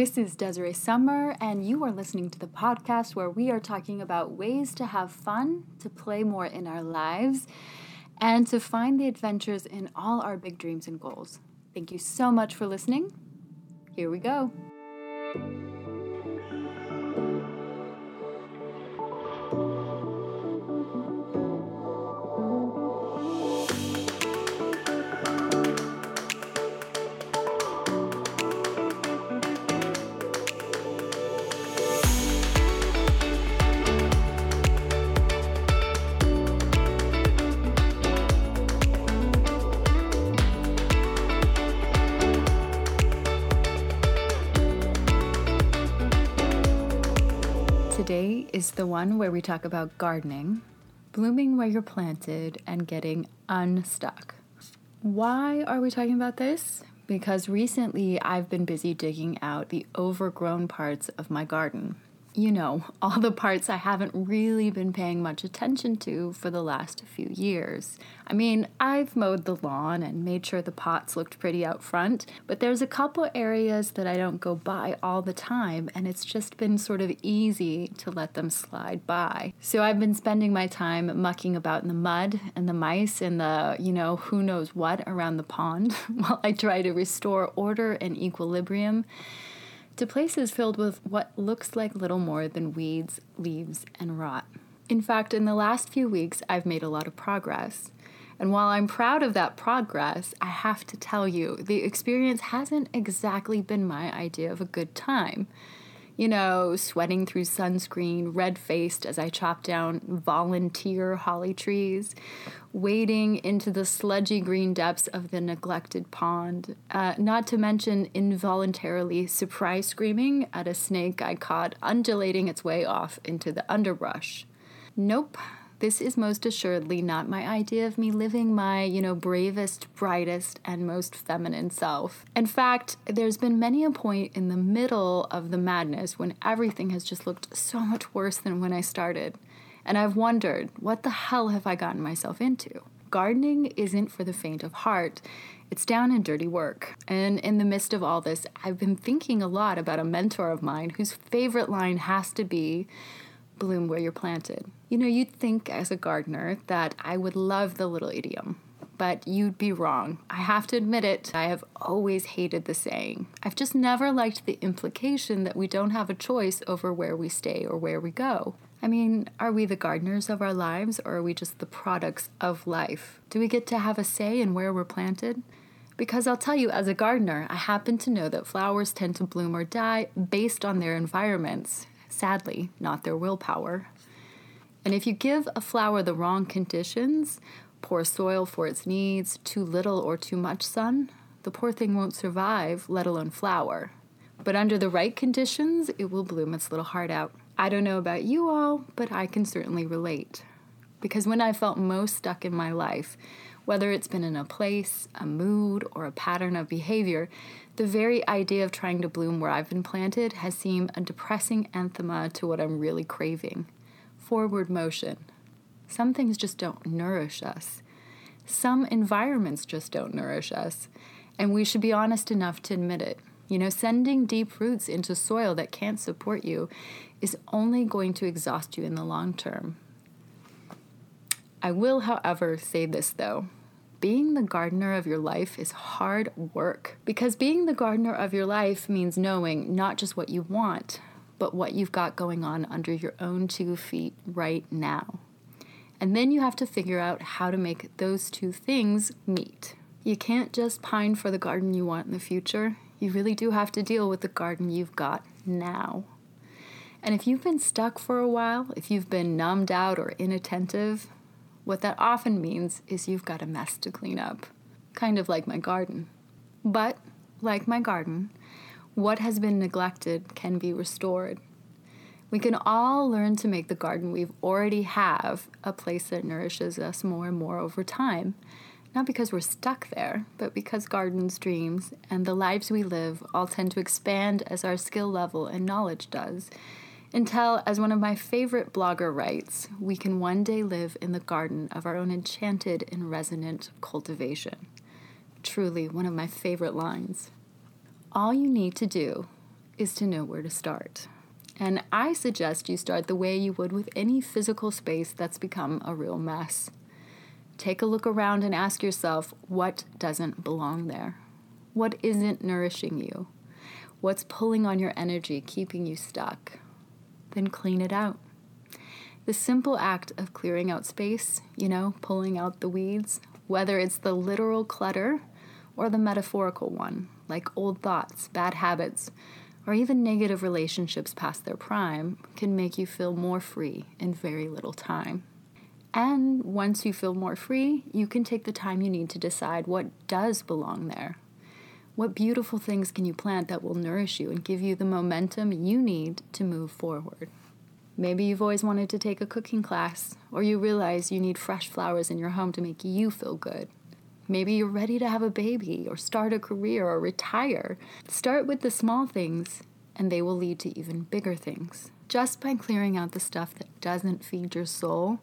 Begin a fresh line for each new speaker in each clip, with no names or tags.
This is Desiree Summer, and you are listening to the podcast where we are talking about ways to have fun, to play more in our lives, and to find the adventures in all our big dreams and goals. Thank you so much for listening. Here we go. Today is the one where we talk about gardening, blooming where you're planted, and getting unstuck. Why are we talking about this? Because recently I've been busy digging out the overgrown parts of my garden you know, all the parts I haven't really been paying much attention to for the last few years. I mean, I've mowed the lawn and made sure the pots looked pretty out front, but there's a couple areas that I don't go by all the time, and it's just been sort of easy to let them slide by. So I've been spending my time mucking about in the mud and the mice and the, you know, who knows what around the pond while I try to restore order and equilibrium to places filled with what looks like little more than weeds, leaves, and rot. In fact, in the last few weeks, I've made a lot of progress. And while I'm proud of that progress, I have to tell you, the experience hasn't exactly been my idea of a good time you know, sweating through sunscreen, red faced as I chop down volunteer holly trees, wading into the sludgy green depths of the neglected pond, uh, not to mention involuntarily surprise screaming at a snake I caught undulating its way off into the underbrush. Nope, this is most assuredly not my idea of me living my, you know, bravest, brightest, and most feminine self. In fact, there's been many a point in the middle of the madness when everything has just looked so much worse than when I started. And I've wondered, what the hell have I gotten myself into? Gardening isn't for the faint of heart. It's down and dirty work. And in the midst of all this, I've been thinking a lot about a mentor of mine whose favorite line has to be bloom where you're planted. You know, you'd think as a gardener that I would love the little idiom, but you'd be wrong. I have to admit it, I have always hated the saying. I've just never liked the implication that we don't have a choice over where we stay or where we go. I mean, are we the gardeners of our lives or are we just the products of life? Do we get to have a say in where we're planted? Because I'll tell you, as a gardener, I happen to know that flowers tend to bloom or die based on their environments sadly, not their willpower. And if you give a flower the wrong conditions, poor soil for its needs, too little or too much sun, the poor thing won't survive, let alone flower. But under the right conditions, it will bloom its little heart out. I don't know about you all, but I can certainly relate. Because when I felt most stuck in my life, whether it's been in a place, a mood, or a pattern of behavior, the very idea of trying to bloom where I've been planted has seemed a depressing anthema to what I'm really craving forward motion. Some things just don't nourish us. Some environments just don't nourish us. And we should be honest enough to admit it. You know, sending deep roots into soil that can't support you is only going to exhaust you in the long term. I will, however, say this though being the gardener of your life is hard work because being the gardener of your life means knowing not just what you want, but what you've got going on under your own two feet right now. And then you have to figure out how to make those two things meet. You can't just pine for the garden you want in the future. You really do have to deal with the garden you've got now. And if you've been stuck for a while, if you've been numbed out or inattentive, what that often means is you've got a mess to clean up, kind of like my garden. But, like my garden, what has been neglected can be restored. We can all learn to make the garden we've already have a place that nourishes us more and more over time. Not because we're stuck there, but because gardens, dreams, and the lives we live all tend to expand as our skill level and knowledge does, until, as one of my favorite blogger writes, we can one day live in the garden of our own enchanted and resonant cultivation. Truly, one of my favorite lines. All you need to do is to know where to start. And I suggest you start the way you would with any physical space that's become a real mess. Take a look around and ask yourself what doesn't belong there? What isn't nourishing you? What's pulling on your energy, keeping you stuck? Then clean it out. The simple act of clearing out space, you know, pulling out the weeds, whether it's the literal clutter or the metaphorical one, like old thoughts, bad habits, or even negative relationships past their prime, can make you feel more free in very little time. And once you feel more free, you can take the time you need to decide what does belong there. What beautiful things can you plant that will nourish you and give you the momentum you need to move forward? Maybe you've always wanted to take a cooking class, or you realize you need fresh flowers in your home to make you feel good. Maybe you're ready to have a baby, or start a career, or retire. Start with the small things, and they will lead to even bigger things. Just by clearing out the stuff that doesn't feed your soul,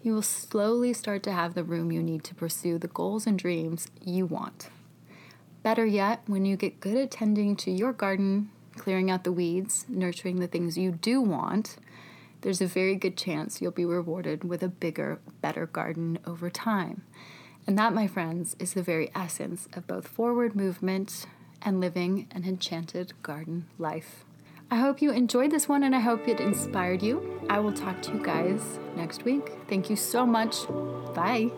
you will slowly start to have the room you need to pursue the goals and dreams you want. Better yet, when you get good at tending to your garden, clearing out the weeds, nurturing the things you do want, there's a very good chance you'll be rewarded with a bigger, better garden over time. And that, my friends, is the very essence of both forward movement and living an enchanted garden life. I hope you enjoyed this one and I hope it inspired you. I will talk to you guys next week. Thank you so much. Bye.